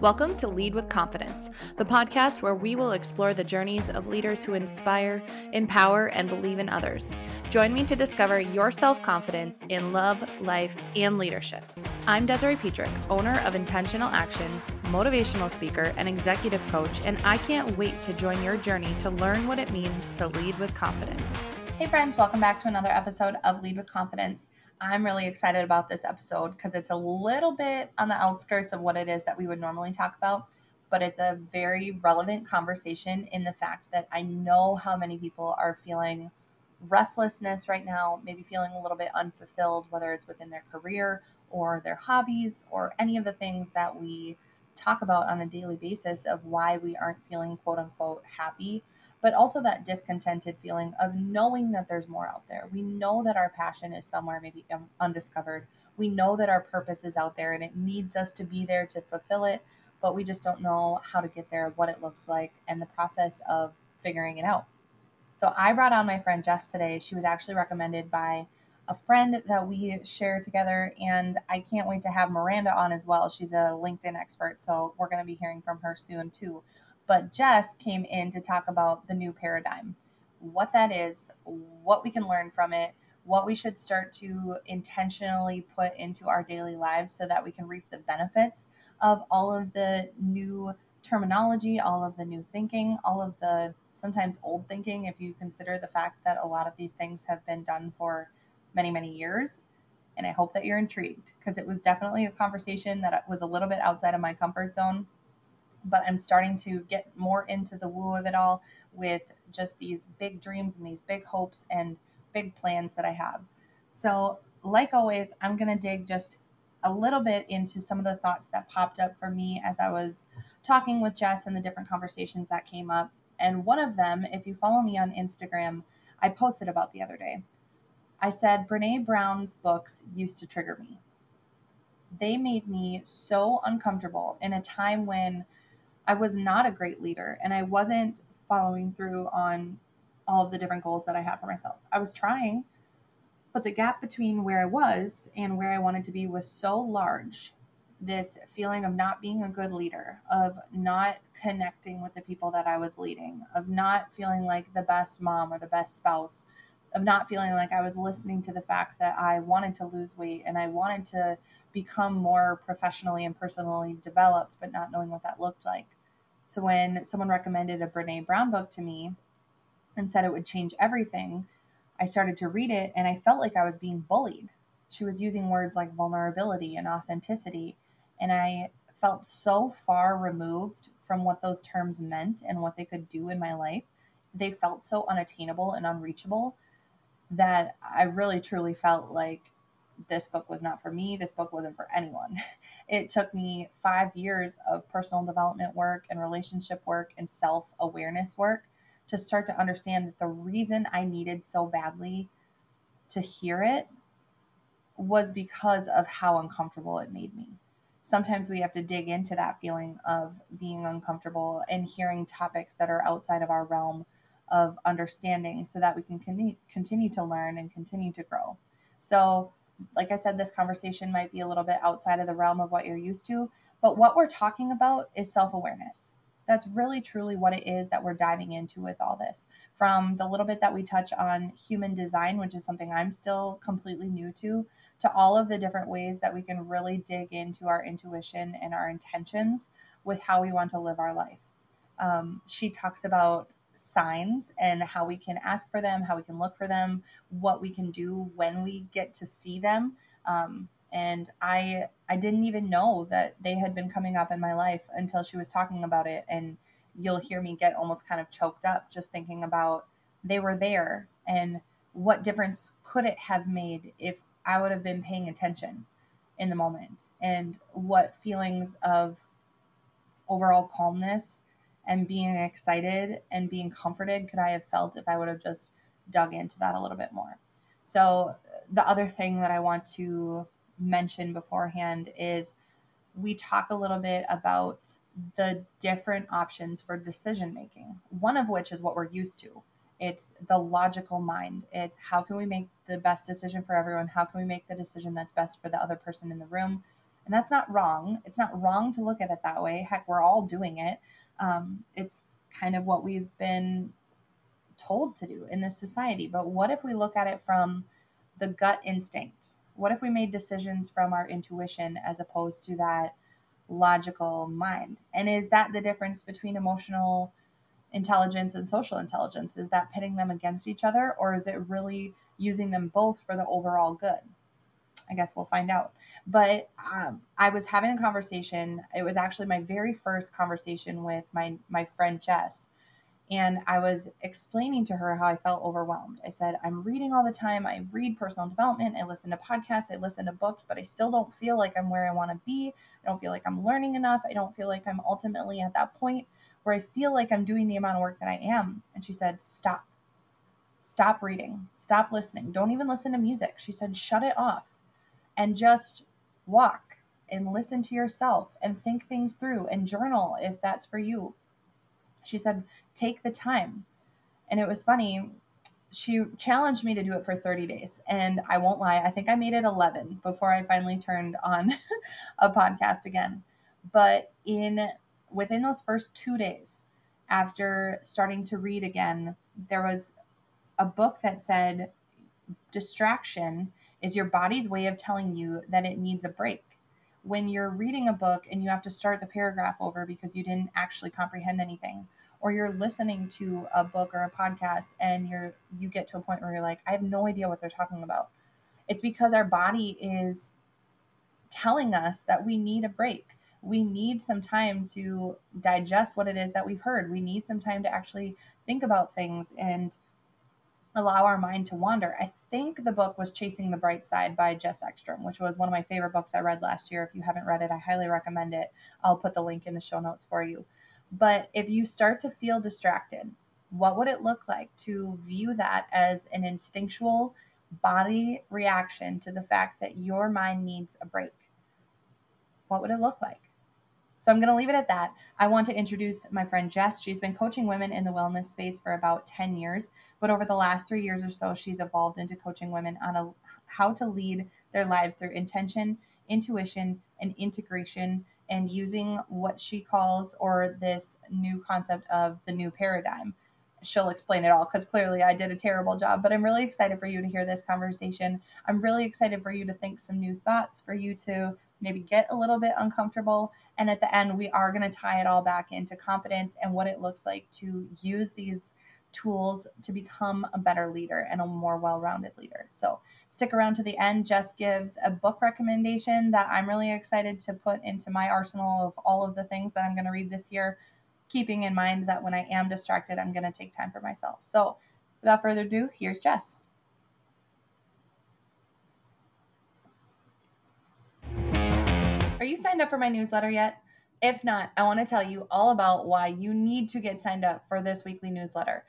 Welcome to Lead with Confidence, the podcast where we will explore the journeys of leaders who inspire, empower, and believe in others. Join me to discover your self confidence in love, life, and leadership. I'm Desiree Petrick, owner of Intentional Action, motivational speaker, and executive coach, and I can't wait to join your journey to learn what it means to lead with confidence. Hey, friends, welcome back to another episode of Lead with Confidence. I'm really excited about this episode because it's a little bit on the outskirts of what it is that we would normally talk about, but it's a very relevant conversation in the fact that I know how many people are feeling restlessness right now, maybe feeling a little bit unfulfilled, whether it's within their career or their hobbies or any of the things that we talk about on a daily basis of why we aren't feeling quote unquote happy but also that discontented feeling of knowing that there's more out there. We know that our passion is somewhere maybe um, undiscovered. We know that our purpose is out there and it needs us to be there to fulfill it, but we just don't know how to get there, what it looks like, and the process of figuring it out. So I brought on my friend Jess today. She was actually recommended by a friend that we share together, and I can't wait to have Miranda on as well. She's a LinkedIn expert, so we're going to be hearing from her soon too. But Jess came in to talk about the new paradigm, what that is, what we can learn from it, what we should start to intentionally put into our daily lives so that we can reap the benefits of all of the new terminology, all of the new thinking, all of the sometimes old thinking, if you consider the fact that a lot of these things have been done for many, many years. And I hope that you're intrigued because it was definitely a conversation that was a little bit outside of my comfort zone but I'm starting to get more into the woo of it all with just these big dreams and these big hopes and big plans that I have. So, like always, I'm going to dig just a little bit into some of the thoughts that popped up for me as I was talking with Jess and the different conversations that came up. And one of them, if you follow me on Instagram, I posted about the other day. I said Brene Brown's books used to trigger me. They made me so uncomfortable in a time when I was not a great leader and I wasn't following through on all of the different goals that I had for myself. I was trying, but the gap between where I was and where I wanted to be was so large. This feeling of not being a good leader, of not connecting with the people that I was leading, of not feeling like the best mom or the best spouse, of not feeling like I was listening to the fact that I wanted to lose weight and I wanted to become more professionally and personally developed, but not knowing what that looked like. So when someone recommended a Brene Brown book to me and said it would change everything, I started to read it and I felt like I was being bullied. She was using words like vulnerability and authenticity. And I felt so far removed from what those terms meant and what they could do in my life. They felt so unattainable and unreachable that I really truly felt like this book was not for me. This book wasn't for anyone. It took me five years of personal development work and relationship work and self awareness work to start to understand that the reason I needed so badly to hear it was because of how uncomfortable it made me. Sometimes we have to dig into that feeling of being uncomfortable and hearing topics that are outside of our realm of understanding so that we can continue to learn and continue to grow. So, like I said, this conversation might be a little bit outside of the realm of what you're used to, but what we're talking about is self awareness. That's really truly what it is that we're diving into with all this. From the little bit that we touch on human design, which is something I'm still completely new to, to all of the different ways that we can really dig into our intuition and our intentions with how we want to live our life. Um, she talks about signs and how we can ask for them, how we can look for them, what we can do when we get to see them. Um, and I I didn't even know that they had been coming up in my life until she was talking about it and you'll hear me get almost kind of choked up just thinking about they were there and what difference could it have made if I would have been paying attention in the moment and what feelings of overall calmness and being excited and being comforted could I have felt if I would have just dug into that a little bit more. So, the other thing that I want to mention beforehand is we talk a little bit about the different options for decision making, one of which is what we're used to. It's the logical mind. It's how can we make the best decision for everyone? How can we make the decision that's best for the other person in the room? And that's not wrong. It's not wrong to look at it that way. Heck, we're all doing it. Um, it's kind of what we've been told to do in this society. But what if we look at it from the gut instinct? What if we made decisions from our intuition as opposed to that logical mind? And is that the difference between emotional intelligence and social intelligence? Is that pitting them against each other, or is it really using them both for the overall good? I guess we'll find out. But um, I was having a conversation. It was actually my very first conversation with my my friend Jess, and I was explaining to her how I felt overwhelmed. I said, I'm reading all the time. I read personal development. I listen to podcasts. I listen to books, but I still don't feel like I'm where I want to be. I don't feel like I'm learning enough. I don't feel like I'm ultimately at that point where I feel like I'm doing the amount of work that I am. And she said, Stop. Stop reading. Stop listening. Don't even listen to music. She said, Shut it off and just walk and listen to yourself and think things through and journal if that's for you she said, take the time. And it was funny. She challenged me to do it for 30 days. And I won't lie, I think I made it 11 before I finally turned on a podcast again. But in within those first two days, after starting to read again, there was a book that said distraction is your body's way of telling you that it needs a break when you're reading a book and you have to start the paragraph over because you didn't actually comprehend anything or you're listening to a book or a podcast and you're you get to a point where you're like I have no idea what they're talking about. It's because our body is telling us that we need a break. We need some time to digest what it is that we've heard. We need some time to actually think about things and allow our mind to wander. I think the book was Chasing the Bright Side by Jess Ekstrom, which was one of my favorite books I read last year. If you haven't read it, I highly recommend it. I'll put the link in the show notes for you. But if you start to feel distracted, what would it look like to view that as an instinctual body reaction to the fact that your mind needs a break? What would it look like? So I'm going to leave it at that. I want to introduce my friend Jess. She's been coaching women in the wellness space for about 10 years, but over the last 3 years or so she's evolved into coaching women on a how to lead their lives through intention, intuition, and integration and using what she calls or this new concept of the new paradigm. She'll explain it all because clearly I did a terrible job, but I'm really excited for you to hear this conversation. I'm really excited for you to think some new thoughts, for you to maybe get a little bit uncomfortable. And at the end, we are going to tie it all back into confidence and what it looks like to use these tools to become a better leader and a more well rounded leader. So stick around to the end. Jess gives a book recommendation that I'm really excited to put into my arsenal of all of the things that I'm going to read this year, keeping in mind that when I am distracted, I'm going to take time for myself. So without further ado, here's Jess. Are you signed up for my newsletter yet? If not, I want to tell you all about why you need to get signed up for this weekly newsletter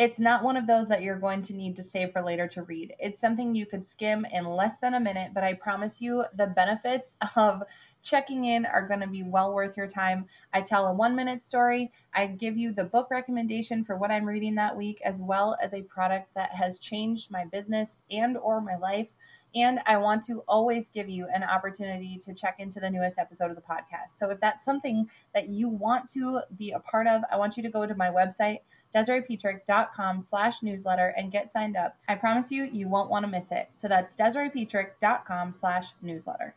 it's not one of those that you're going to need to save for later to read. It's something you could skim in less than a minute, but I promise you the benefits of checking in are going to be well worth your time. I tell a one minute story. I give you the book recommendation for what I'm reading that week, as well as a product that has changed my business and or my life. And I want to always give you an opportunity to check into the newest episode of the podcast. So if that's something that you want to be a part of, I want you to go to my website DesireePetrick.com slash newsletter and get signed up. I promise you, you won't want to miss it. So that's DesireePetrick.com slash newsletter.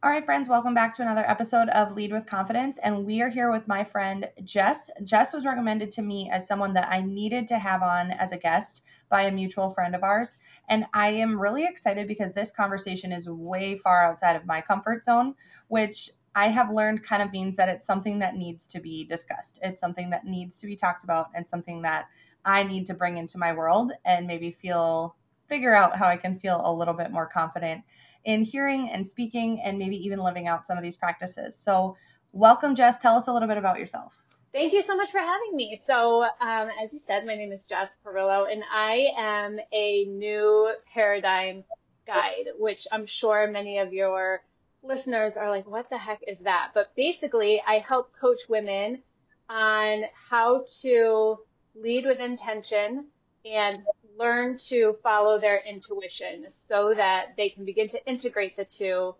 All right, friends, welcome back to another episode of Lead with Confidence. And we are here with my friend Jess. Jess was recommended to me as someone that I needed to have on as a guest by a mutual friend of ours. And I am really excited because this conversation is way far outside of my comfort zone, which I have learned kind of means that it's something that needs to be discussed. It's something that needs to be talked about and something that I need to bring into my world and maybe feel figure out how I can feel a little bit more confident in hearing and speaking and maybe even living out some of these practices. So, welcome, Jess. Tell us a little bit about yourself. Thank you so much for having me. So, um, as you said, my name is Jess Parillo, and I am a new paradigm guide, which I'm sure many of your listeners are like, what the heck is that? But basically, I help coach women on how to lead with intention and learn to follow their intuition so that they can begin to integrate the two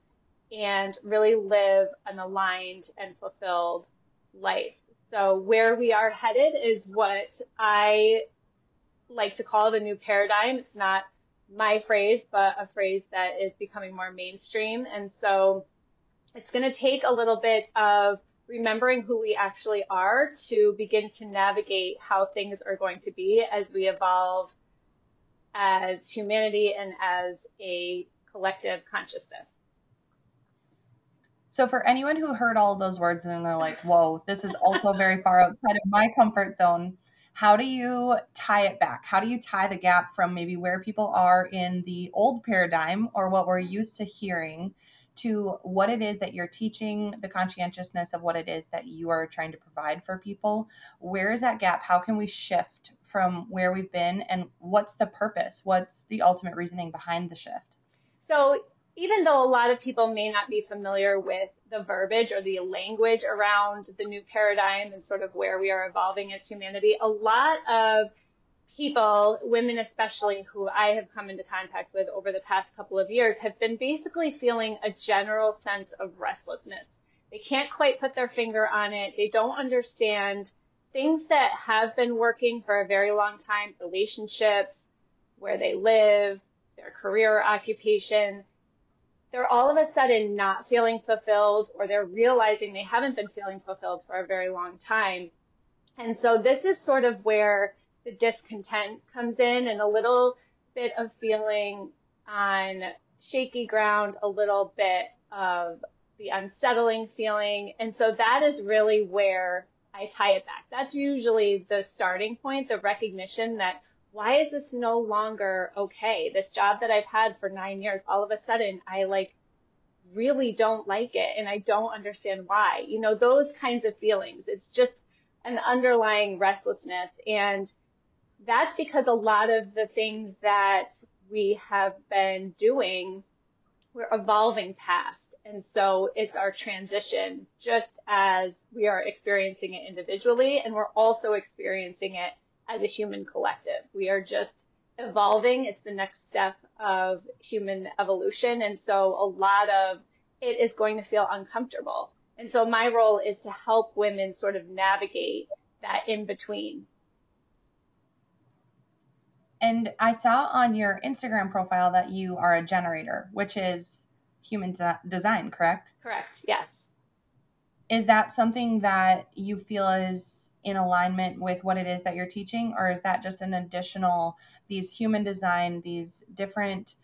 and really live an aligned and fulfilled life. So where we are headed is what I like to call the new paradigm. It's not my phrase, but a phrase that is becoming more mainstream. And so it's going to take a little bit of remembering who we actually are to begin to navigate how things are going to be as we evolve as humanity and as a collective consciousness. So, for anyone who heard all those words and they're like, whoa, this is also very far outside of my comfort zone, how do you tie it back? How do you tie the gap from maybe where people are in the old paradigm or what we're used to hearing to what it is that you're teaching, the conscientiousness of what it is that you are trying to provide for people? Where is that gap? How can we shift from where we've been? And what's the purpose? What's the ultimate reasoning behind the shift? So, even though a lot of people may not be familiar with the verbiage or the language around the new paradigm and sort of where we are evolving as humanity, a lot of people, women especially, who I have come into contact with over the past couple of years have been basically feeling a general sense of restlessness. They can't quite put their finger on it. They don't understand things that have been working for a very long time, relationships, where they live, their career occupation they're all of a sudden not feeling fulfilled or they're realizing they haven't been feeling fulfilled for a very long time. And so this is sort of where the discontent comes in and a little bit of feeling on shaky ground, a little bit of the unsettling feeling. And so that is really where I tie it back. That's usually the starting point, the recognition that why is this no longer okay? This job that I've had for nine years, all of a sudden I like really don't like it and I don't understand why. You know, those kinds of feelings. It's just an underlying restlessness. And that's because a lot of the things that we have been doing, we're evolving past. And so it's our transition, just as we are experiencing it individually, and we're also experiencing it as a human collective. We are just evolving. It's the next step of human evolution. And so a lot of it is going to feel uncomfortable. And so my role is to help women sort of navigate that in between. And I saw on your Instagram profile that you are a generator, which is human de- design, correct? Correct, yes. Is that something that you feel is in alignment with what it is that you're teaching or is that just an additional these human design these different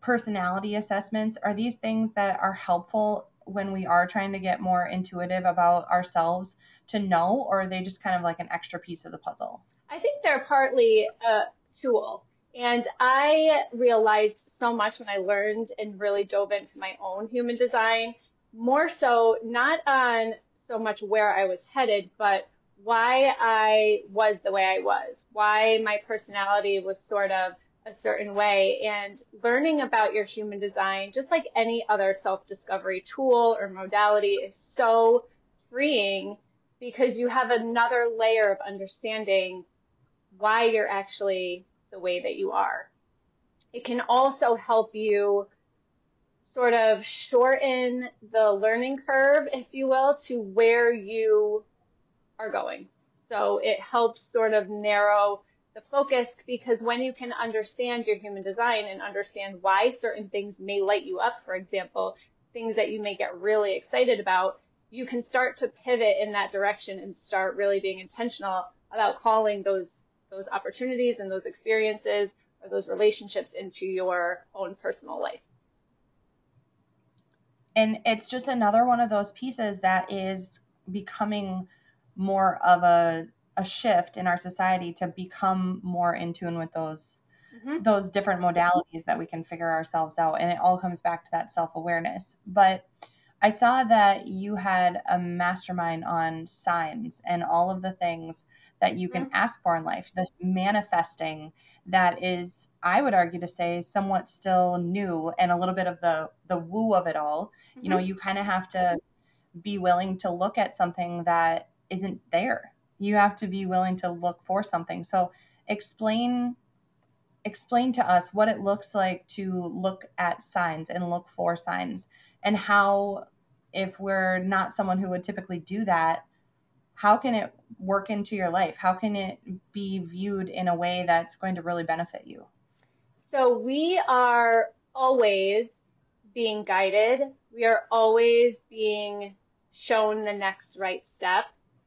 personality assessments? Are these things that are helpful when we are trying to get more intuitive about ourselves to know or are they just kind of like an extra piece of the puzzle? I think they're partly a tool. And I realized so much when I learned and really dove into my own human design more so not on so much where I was headed, but why I was the way I was, why my personality was sort of a certain way. And learning about your human design, just like any other self-discovery tool or modality is so freeing because you have another layer of understanding why you're actually the way that you are. It can also help you sort of shorten the learning curve, if you will, to where you are going. So it helps sort of narrow the focus because when you can understand your human design and understand why certain things may light you up, for example, things that you may get really excited about, you can start to pivot in that direction and start really being intentional about calling those those opportunities and those experiences or those relationships into your own personal life. And it's just another one of those pieces that is becoming more of a a shift in our society to become more in tune with those mm-hmm. those different modalities that we can figure ourselves out. And it all comes back to that self-awareness. But i saw that you had a mastermind on signs and all of the things that you can mm-hmm. ask for in life this manifesting that is i would argue to say somewhat still new and a little bit of the the woo of it all mm-hmm. you know you kind of have to be willing to look at something that isn't there you have to be willing to look for something so explain explain to us what it looks like to look at signs and look for signs and how if we're not someone who would typically do that how can it work into your life? How can it be viewed in a way that's going to really benefit you? So we are always being guided. We are always being shown the next right step.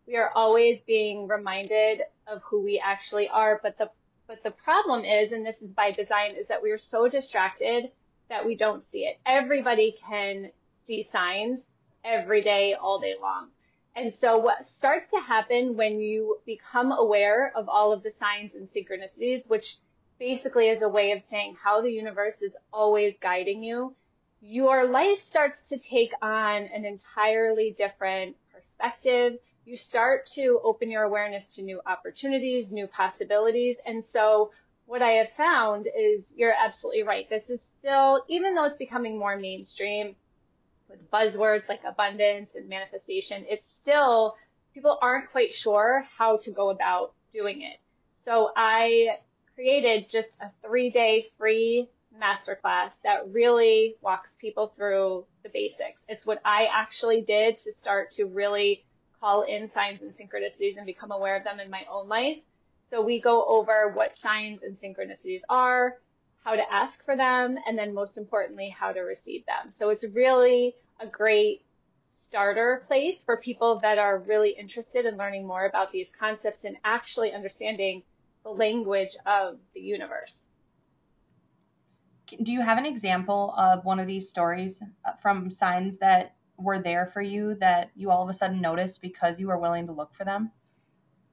We are always being reminded of who we actually are. But the but the problem is and this is by design is that we are so distracted that we don't see it. Everybody can see signs every day, all day long. And so what starts to happen when you become aware of all of the signs and synchronicities, which basically is a way of saying how the universe is always guiding you, your life starts to take on an entirely different perspective. You start to open your awareness to new opportunities, new possibilities. And so what I have found is you're absolutely right. This is still, even though it's becoming more mainstream, with buzzwords like abundance and manifestation, it's still, people aren't quite sure how to go about doing it. So I created just a three day free masterclass that really walks people through the basics. It's what I actually did to start to really call in signs and synchronicities and become aware of them in my own life. So we go over what signs and synchronicities are, how to ask for them, and then most importantly, how to receive them. So it's really a great starter place for people that are really interested in learning more about these concepts and actually understanding the language of the universe. Do you have an example of one of these stories uh, from signs that were there for you that you all of a sudden noticed because you were willing to look for them?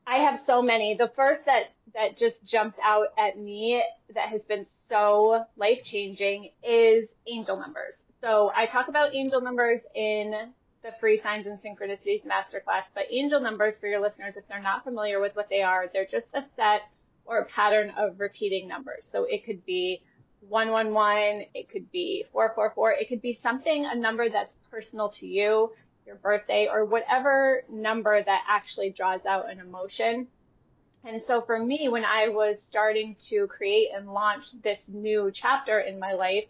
I have so many. The first that that just jumps out at me that has been so life changing is angel numbers. So I talk about angel numbers in the free signs and synchronicities masterclass, but angel numbers for your listeners, if they're not familiar with what they are, they're just a set or a pattern of repeating numbers. So it could be 111, it could be 444, it could be something, a number that's personal to you your birthday, or whatever number that actually draws out an emotion. And so for me, when I was starting to create and launch this new chapter in my life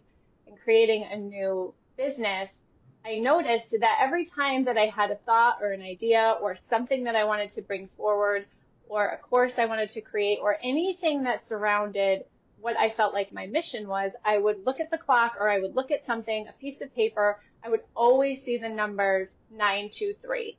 and creating a new business, I noticed that every time that I had a thought or an idea or something that I wanted to bring forward or a course I wanted to create or anything that surrounded what I felt like my mission was, I would look at the clock or I would look at something, a piece of paper, I would always see the numbers 923.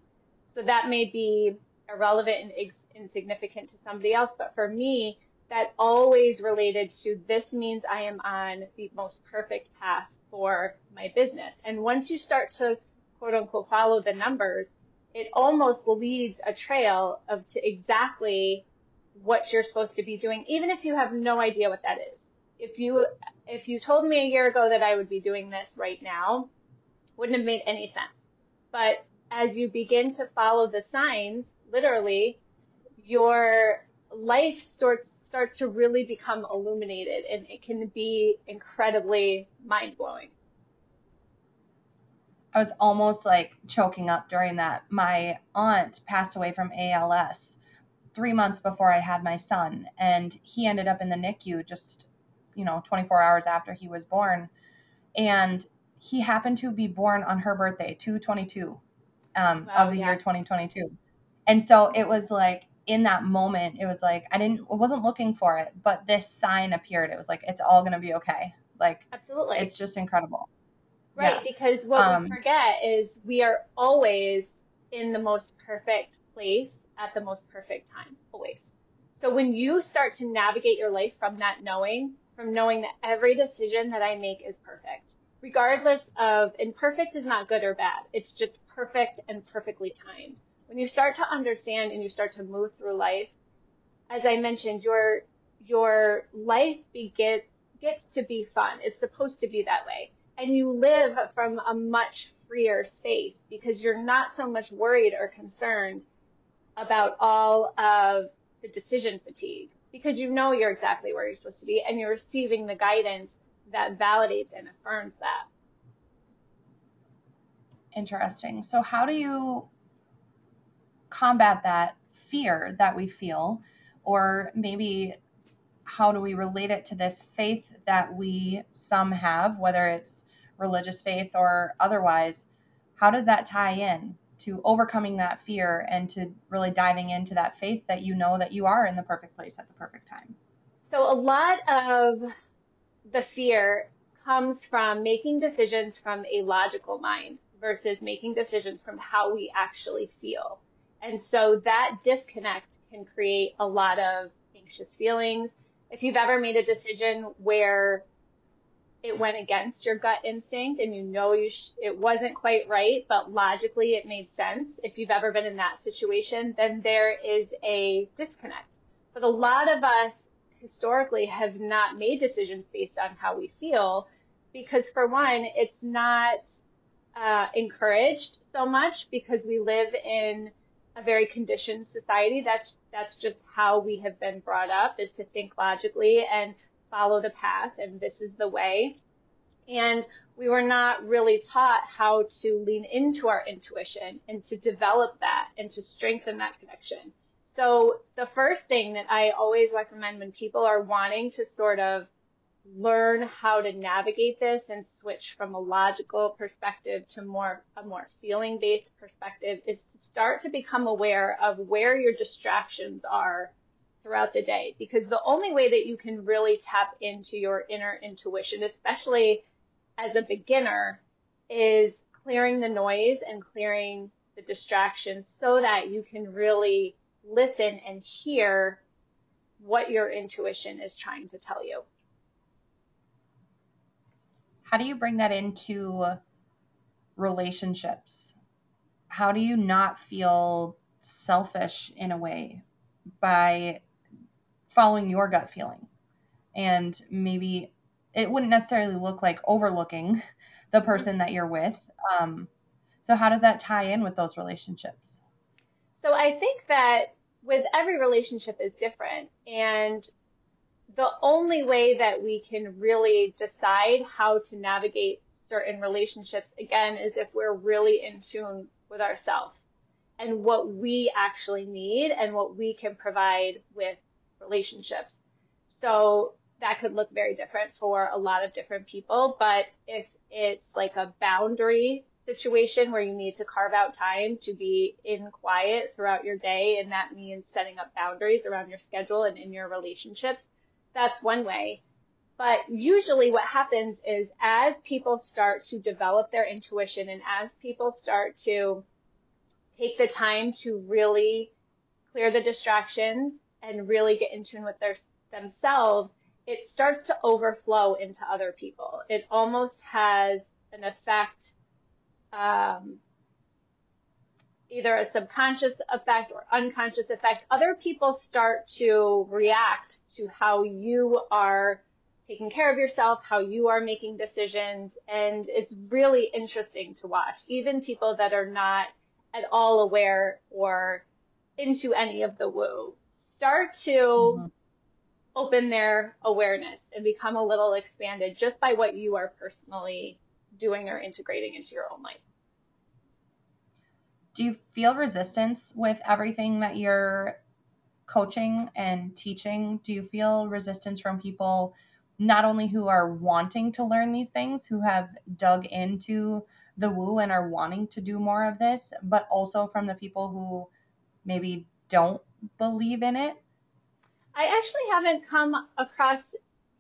So that may be irrelevant and insignificant to somebody else, but for me, that always related to this means I am on the most perfect path for my business. And once you start to quote unquote follow the numbers, it almost leads a trail of to exactly what you're supposed to be doing, even if you have no idea what that is. If you, if you told me a year ago that I would be doing this right now, wouldn't have made any sense. But as you begin to follow the signs, literally, your life starts starts to really become illuminated and it can be incredibly mind blowing. I was almost like choking up during that. My aunt passed away from ALS three months before I had my son, and he ended up in the NICU just, you know, 24 hours after he was born. And he happened to be born on her birthday, 222 um, wow, of the yeah. year 2022. And so it was like in that moment, it was like I didn't, I wasn't looking for it, but this sign appeared. It was like it's all going to be okay. Like absolutely, it's just incredible. Right, yeah. because what um, we forget is we are always in the most perfect place at the most perfect time, always. So when you start to navigate your life from that knowing, from knowing that every decision that I make is perfect, regardless of, and perfect is not good or bad. It's just perfect and perfectly timed. When you start to understand and you start to move through life, as I mentioned, your, your life begins, gets to be fun. It's supposed to be that way. And you live from a much freer space because you're not so much worried or concerned about all of the decision fatigue because you know you're exactly where you're supposed to be and you're receiving the guidance that validates and affirms that. Interesting. So, how do you combat that fear that we feel? Or maybe how do we relate it to this faith that we some have, whether it's religious faith or otherwise, how does that tie in to overcoming that fear and to really diving into that faith that you know that you are in the perfect place at the perfect time? So, a lot of the fear comes from making decisions from a logical mind versus making decisions from how we actually feel. And so that disconnect can create a lot of anxious feelings. If you've ever made a decision where it went against your gut instinct and you know you sh- it wasn't quite right, but logically it made sense. If you've ever been in that situation, then there is a disconnect. But a lot of us historically have not made decisions based on how we feel because for one, it's not uh, encouraged so much because we live in a very conditioned society. That's that's just how we have been brought up is to think logically and follow the path and this is the way. And we were not really taught how to lean into our intuition and to develop that and to strengthen that connection. So the first thing that I always recommend when people are wanting to sort of learn how to navigate this and switch from a logical perspective to more a more feeling based perspective is to start to become aware of where your distractions are throughout the day. Because the only way that you can really tap into your inner intuition especially as a beginner is clearing the noise and clearing the distractions so that you can really listen and hear what your intuition is trying to tell you how do you bring that into relationships? How do you not feel selfish in a way by following your gut feeling? And maybe it wouldn't necessarily look like overlooking the person that you're with. Um, so, how does that tie in with those relationships? So, I think that with every relationship is different. And the only way that we can really decide how to navigate certain relationships again is if we're really in tune with ourselves and what we actually need and what we can provide with relationships. So that could look very different for a lot of different people, but if it's like a boundary situation where you need to carve out time to be in quiet throughout your day, and that means setting up boundaries around your schedule and in your relationships, that's one way. But usually what happens is as people start to develop their intuition and as people start to take the time to really clear the distractions and really get in tune with their themselves, it starts to overflow into other people. It almost has an effect, um, either a subconscious effect or unconscious effect. Other people start to react to how you are taking care of yourself, how you are making decisions. And it's really interesting to watch. Even people that are not at all aware or into any of the woo start to mm-hmm. open their awareness and become a little expanded just by what you are personally doing or integrating into your own life. Do you feel resistance with everything that you're coaching and teaching, do you feel resistance from people not only who are wanting to learn these things, who have dug into the woo and are wanting to do more of this, but also from the people who maybe don't believe in it? I actually haven't come across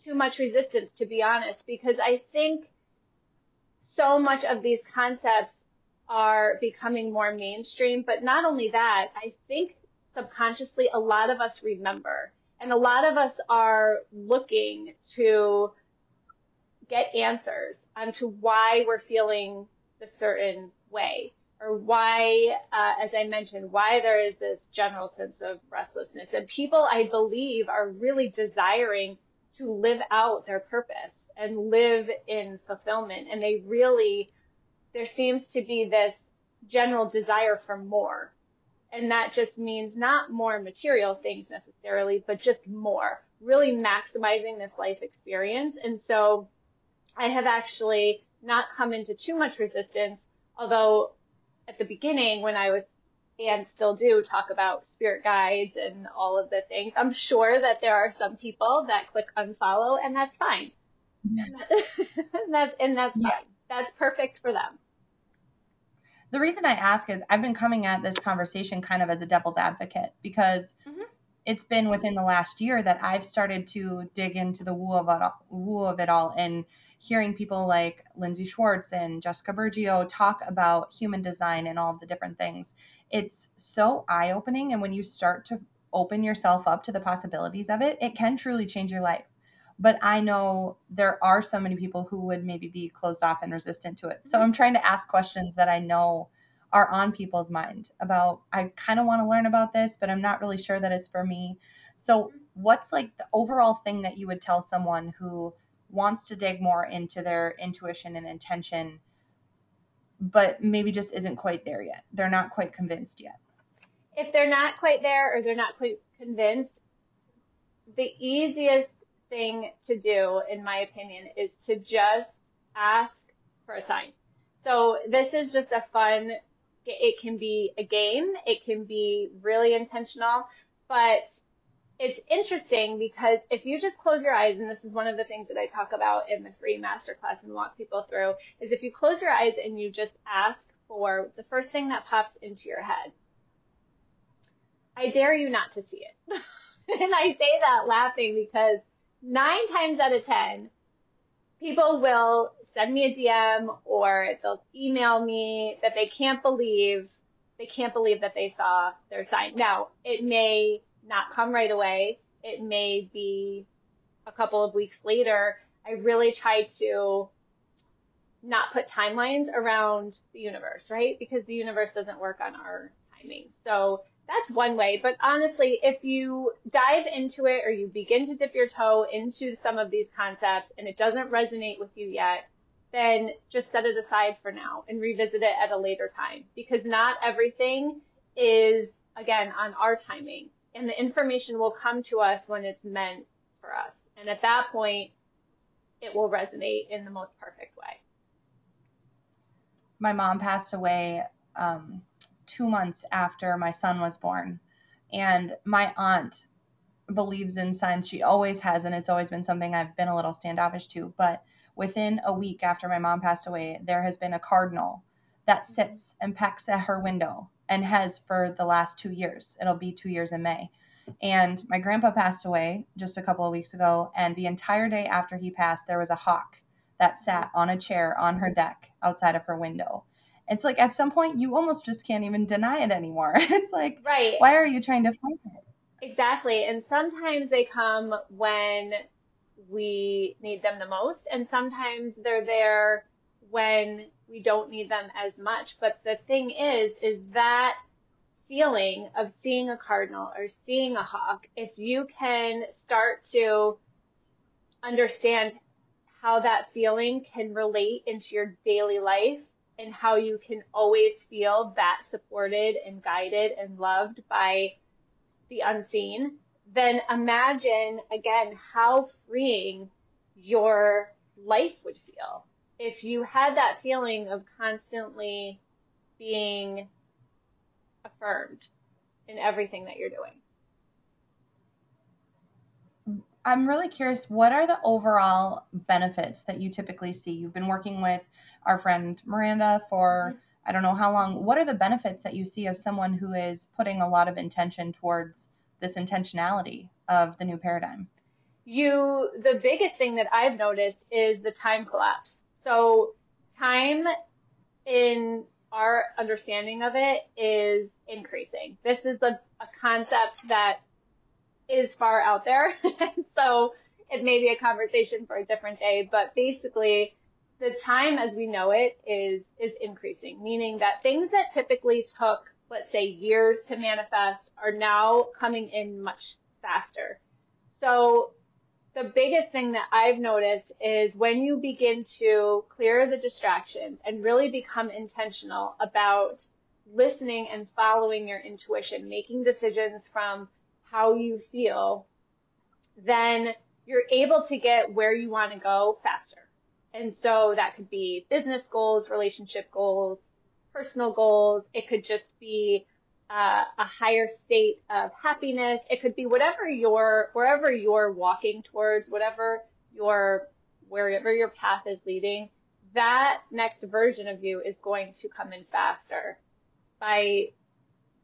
too much resistance, to be honest, because I think so much of these concepts are becoming more mainstream. But not only that, I think subconsciously a lot of us remember. And a lot of us are looking to get answers onto why we're feeling a certain way or why, uh, as I mentioned, why there is this general sense of restlessness. And people, I believe, are really desiring to live out their purpose and live in fulfillment. And they really, there seems to be this general desire for more and that just means not more material things necessarily, but just more, really maximizing this life experience. And so I have actually not come into too much resistance, although at the beginning when I was and still do talk about spirit guides and all of the things. I'm sure that there are some people that click unfollow and that's fine. And that's, and that's yeah. fine. that's perfect for them. The reason I ask is I've been coming at this conversation kind of as a devil's advocate because mm-hmm. it's been within the last year that I've started to dig into the woo of it all, woo of it all and hearing people like Lindsay Schwartz and Jessica Bergio talk about human design and all the different things. It's so eye opening. And when you start to open yourself up to the possibilities of it, it can truly change your life. But I know there are so many people who would maybe be closed off and resistant to it. So mm-hmm. I'm trying to ask questions that I know are on people's mind about I kind of want to learn about this, but I'm not really sure that it's for me. So, mm-hmm. what's like the overall thing that you would tell someone who wants to dig more into their intuition and intention, but maybe just isn't quite there yet? They're not quite convinced yet. If they're not quite there or they're not quite convinced, the easiest thing to do, in my opinion, is to just ask for a sign. So this is just a fun, it can be a game, it can be really intentional, but it's interesting because if you just close your eyes, and this is one of the things that I talk about in the free masterclass and walk people through, is if you close your eyes and you just ask for the first thing that pops into your head. I dare you not to see it. and I say that laughing because nine times out of 10, people will send me a DM or they'll email me that they can't believe, they can't believe that they saw their sign. Now, it may not come right away. It may be a couple of weeks later. I really try to not put timelines around the universe, right? Because the universe doesn't work on our timing. So that's one way. But honestly, if you dive into it or you begin to dip your toe into some of these concepts and it doesn't resonate with you yet, then just set it aside for now and revisit it at a later time because not everything is, again, on our timing. And the information will come to us when it's meant for us. And at that point, it will resonate in the most perfect way. My mom passed away um, two months after my son was born. And my aunt believes in signs. She always has, and it's always been something I've been a little standoffish to. But within a week after my mom passed away, there has been a cardinal that sits and pecks at her window and has for the last two years. It'll be two years in May. And my grandpa passed away just a couple of weeks ago. And the entire day after he passed, there was a hawk that sat on a chair on her deck outside of her window it's like at some point you almost just can't even deny it anymore. It's like, right. why are you trying to fight it? Exactly. And sometimes they come when we need them the most, and sometimes they're there when we don't need them as much. But the thing is, is that feeling of seeing a cardinal or seeing a hawk, if you can start to understand how that feeling can relate into your daily life and how you can always feel that supported and guided and loved by the unseen, then imagine again how freeing your life would feel if you had that feeling of constantly being affirmed in everything that you're doing. I'm really curious what are the overall benefits that you typically see? You've been working with our friend Miranda for mm-hmm. I don't know how long. What are the benefits that you see of someone who is putting a lot of intention towards this intentionality of the new paradigm? You the biggest thing that I've noticed is the time collapse. So time in our understanding of it is increasing. This is a, a concept that is far out there. so it may be a conversation for a different day, but basically the time as we know it is, is increasing, meaning that things that typically took, let's say years to manifest are now coming in much faster. So the biggest thing that I've noticed is when you begin to clear the distractions and really become intentional about listening and following your intuition, making decisions from how you feel, then you're able to get where you want to go faster. And so that could be business goals, relationship goals, personal goals. It could just be uh, a higher state of happiness. It could be whatever your, wherever you're walking towards, whatever your, wherever your path is leading, that next version of you is going to come in faster by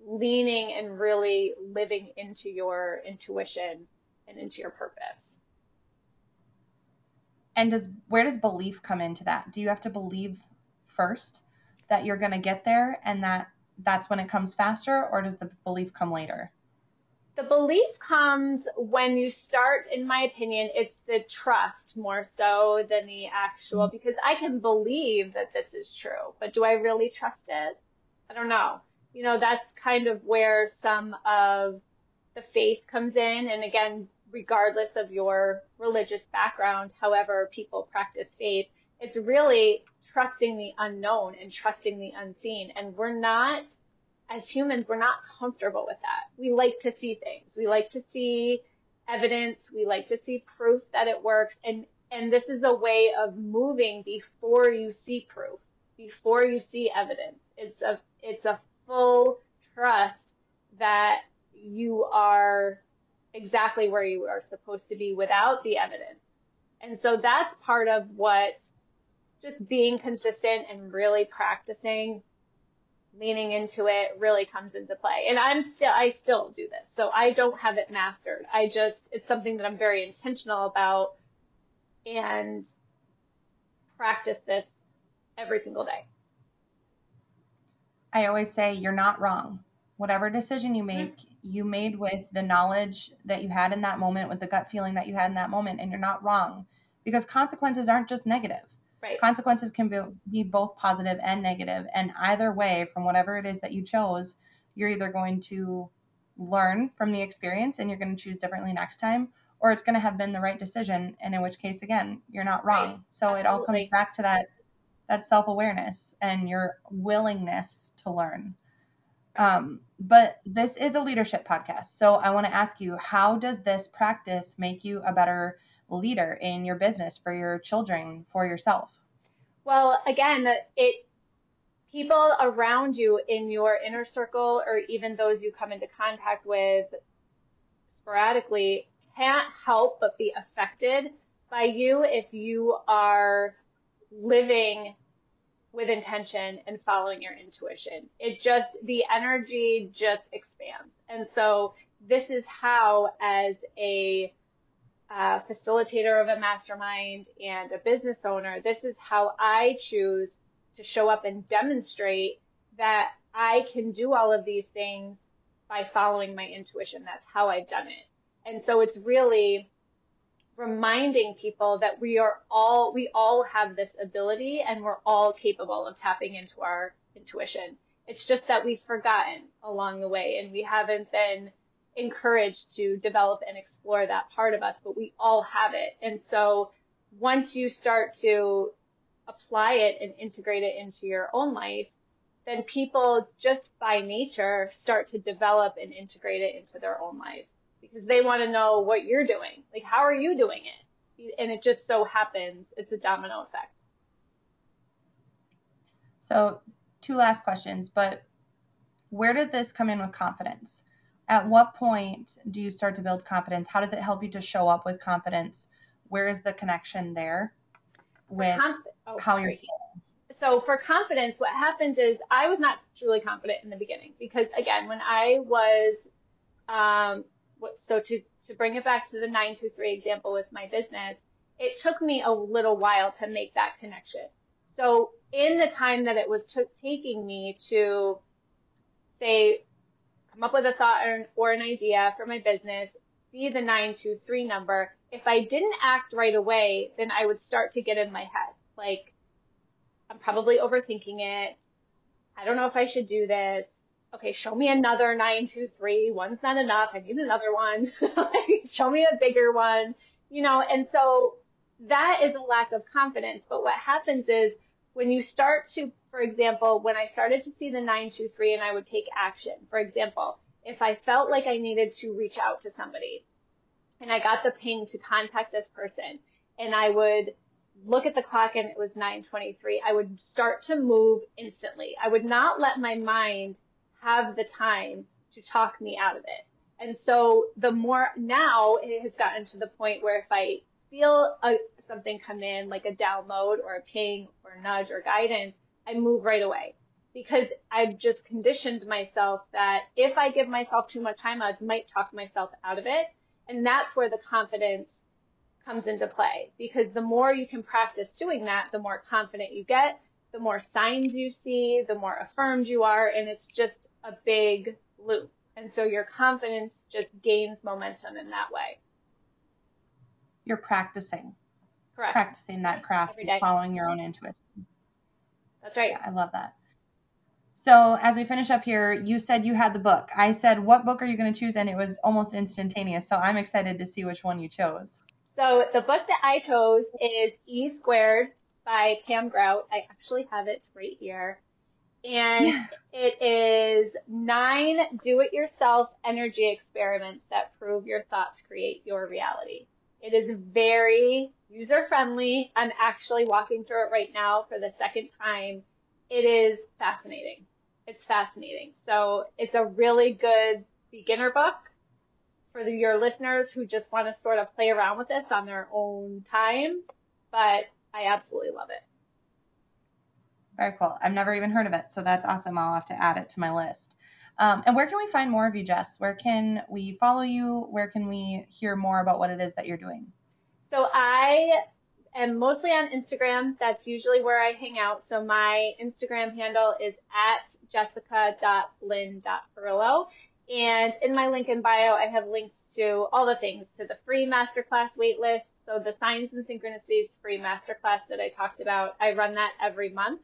leaning and really living into your intuition and into your purpose. And does where does belief come into that? Do you have to believe first that you're going to get there and that that's when it comes faster or does the belief come later? The belief comes when you start, in my opinion, it's the trust more so than the actual, because I can believe that this is true, but do I really trust it? I don't know. You know, that's kind of where some of the faith comes in. And again, regardless of your religious background, however people practice faith, it's really trusting the unknown and trusting the unseen. And we're not, as humans, we're not comfortable with that. We like to see things. We like to see evidence. We like to see proof that it works. And, and this is a way of moving before you see proof, before you see evidence. It's a, it's a full trust that you are exactly where you are supposed to be without the evidence. And so that's part of what just being consistent and really practicing leaning into it really comes into play. And I'm still, I still do this. So I don't have it mastered. I just, it's something that I'm very intentional about and practice this every single day. I always say you're not wrong. Whatever decision you make, mm-hmm. you made with the knowledge that you had in that moment, with the gut feeling that you had in that moment, and you're not wrong because consequences aren't just negative. Right. Consequences can be, be both positive and negative, and either way, from whatever it is that you chose, you're either going to learn from the experience and you're going to choose differently next time, or it's going to have been the right decision, and in which case, again, you're not wrong. Right. So Absolutely. it all comes back to that that self awareness and your willingness to learn. Um, but this is a leadership podcast, so I want to ask you: How does this practice make you a better leader in your business, for your children, for yourself? Well, again, it people around you in your inner circle or even those you come into contact with sporadically can't help but be affected by you if you are living with intention and following your intuition. It just, the energy just expands. And so this is how, as a a facilitator of a mastermind and a business owner, this is how I choose to show up and demonstrate that I can do all of these things by following my intuition. That's how I've done it. And so it's really reminding people that we are all, we all have this ability and we're all capable of tapping into our intuition. It's just that we've forgotten along the way and we haven't been encouraged to develop and explore that part of us, but we all have it. And so once you start to apply it and integrate it into your own life, then people just by nature start to develop and integrate it into their own lives because they want to know what you're doing. Like, how are you doing it? And it just so happens it's a domino effect. So, two last questions, but where does this come in with confidence? at what point do you start to build confidence? How does it help you to show up with confidence? Where is the connection there with conf- oh, how you're feeling? So for confidence, what happens is I was not truly confident in the beginning because again, when I was, um, so to, to bring it back to the 923 example with my business, it took me a little while to make that connection. So in the time that it was t- taking me to say, come up with a thought or, or an idea for my business, see the 923 number. If I didn't act right away, then I would start to get in my head. Like, I'm probably overthinking it. I don't know if I should do this. Okay, show me another 923. One's not enough. I need another one. show me a bigger one. You know, and so that is a lack of confidence. But what happens is when you start to, for example, when I started to see the 923 and I would take action, for example, if I felt like I needed to reach out to somebody and I got the ping to contact this person and I would look at the clock and it was 923, I would start to move instantly. I would not let my mind have the time to talk me out of it. And so the more now it has gotten to the point where if I feel a, something come in like a download or a ping or nudge or guidance, I move right away because I've just conditioned myself that if I give myself too much time, I might talk myself out of it. And that's where the confidence comes into play because the more you can practice doing that, the more confident you get, the more signs you see, the more affirmed you are, and it's just a big loop. And so your confidence just gains momentum in that way. You're practicing. Correct. Practicing that craft, and following your own intuition. That's right. Yeah, I love that. So, as we finish up here, you said you had the book. I said, What book are you going to choose? And it was almost instantaneous. So, I'm excited to see which one you chose. So, the book that I chose is E Squared by Pam Grout. I actually have it right here. And it is nine do it yourself energy experiments that prove your thoughts create your reality. It is very user friendly. I'm actually walking through it right now for the second time. It is fascinating. It's fascinating. So it's a really good beginner book for the, your listeners who just want to sort of play around with this on their own time. But I absolutely love it. Very cool. I've never even heard of it. So that's awesome. I'll have to add it to my list. Um, and where can we find more of you, Jess? Where can we follow you? Where can we hear more about what it is that you're doing? So I am mostly on Instagram. That's usually where I hang out. So my Instagram handle is at jessica.lynn.parillo. And in my link in bio, I have links to all the things to the free masterclass waitlist. So the signs and synchronicities free masterclass that I talked about, I run that every month.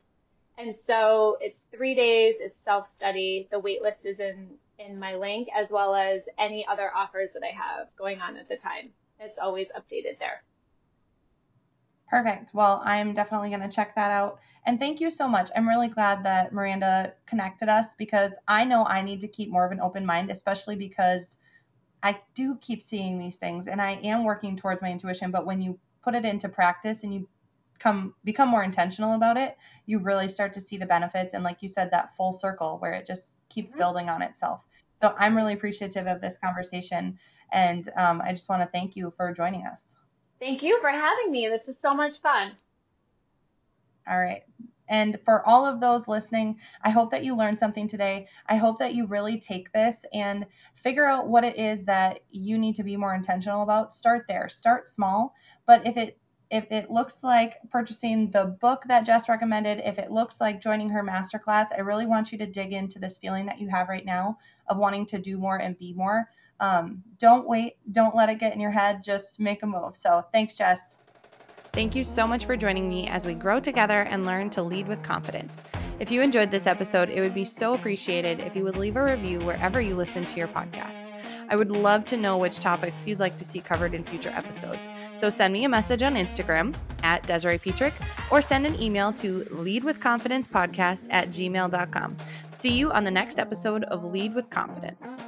And so it's three days, it's self-study. The waitlist is in, in my link as well as any other offers that I have going on at the time. It's always updated there. Perfect. Well, I'm definitely going to check that out. And thank you so much. I'm really glad that Miranda connected us because I know I need to keep more of an open mind, especially because I do keep seeing these things and I am working towards my intuition. But when you put it into practice and you come become more intentional about it, you really start to see the benefits. And like you said, that full circle where it just keeps mm-hmm. building on itself. So I'm really appreciative of this conversation. And um, I just want to thank you for joining us. Thank you for having me. This is so much fun. All right. And for all of those listening, I hope that you learned something today. I hope that you really take this and figure out what it is that you need to be more intentional about. Start there. Start small. But if it if it looks like purchasing the book that Jess recommended, if it looks like joining her masterclass, I really want you to dig into this feeling that you have right now of wanting to do more and be more um, don't wait. Don't let it get in your head. Just make a move. So thanks, Jess. Thank you so much for joining me as we grow together and learn to lead with confidence. If you enjoyed this episode, it would be so appreciated if you would leave a review wherever you listen to your podcasts. I would love to know which topics you'd like to see covered in future episodes. So send me a message on Instagram at Desiree Petrick or send an email to leadwithconfidencepodcast at gmail.com. See you on the next episode of Lead with Confidence.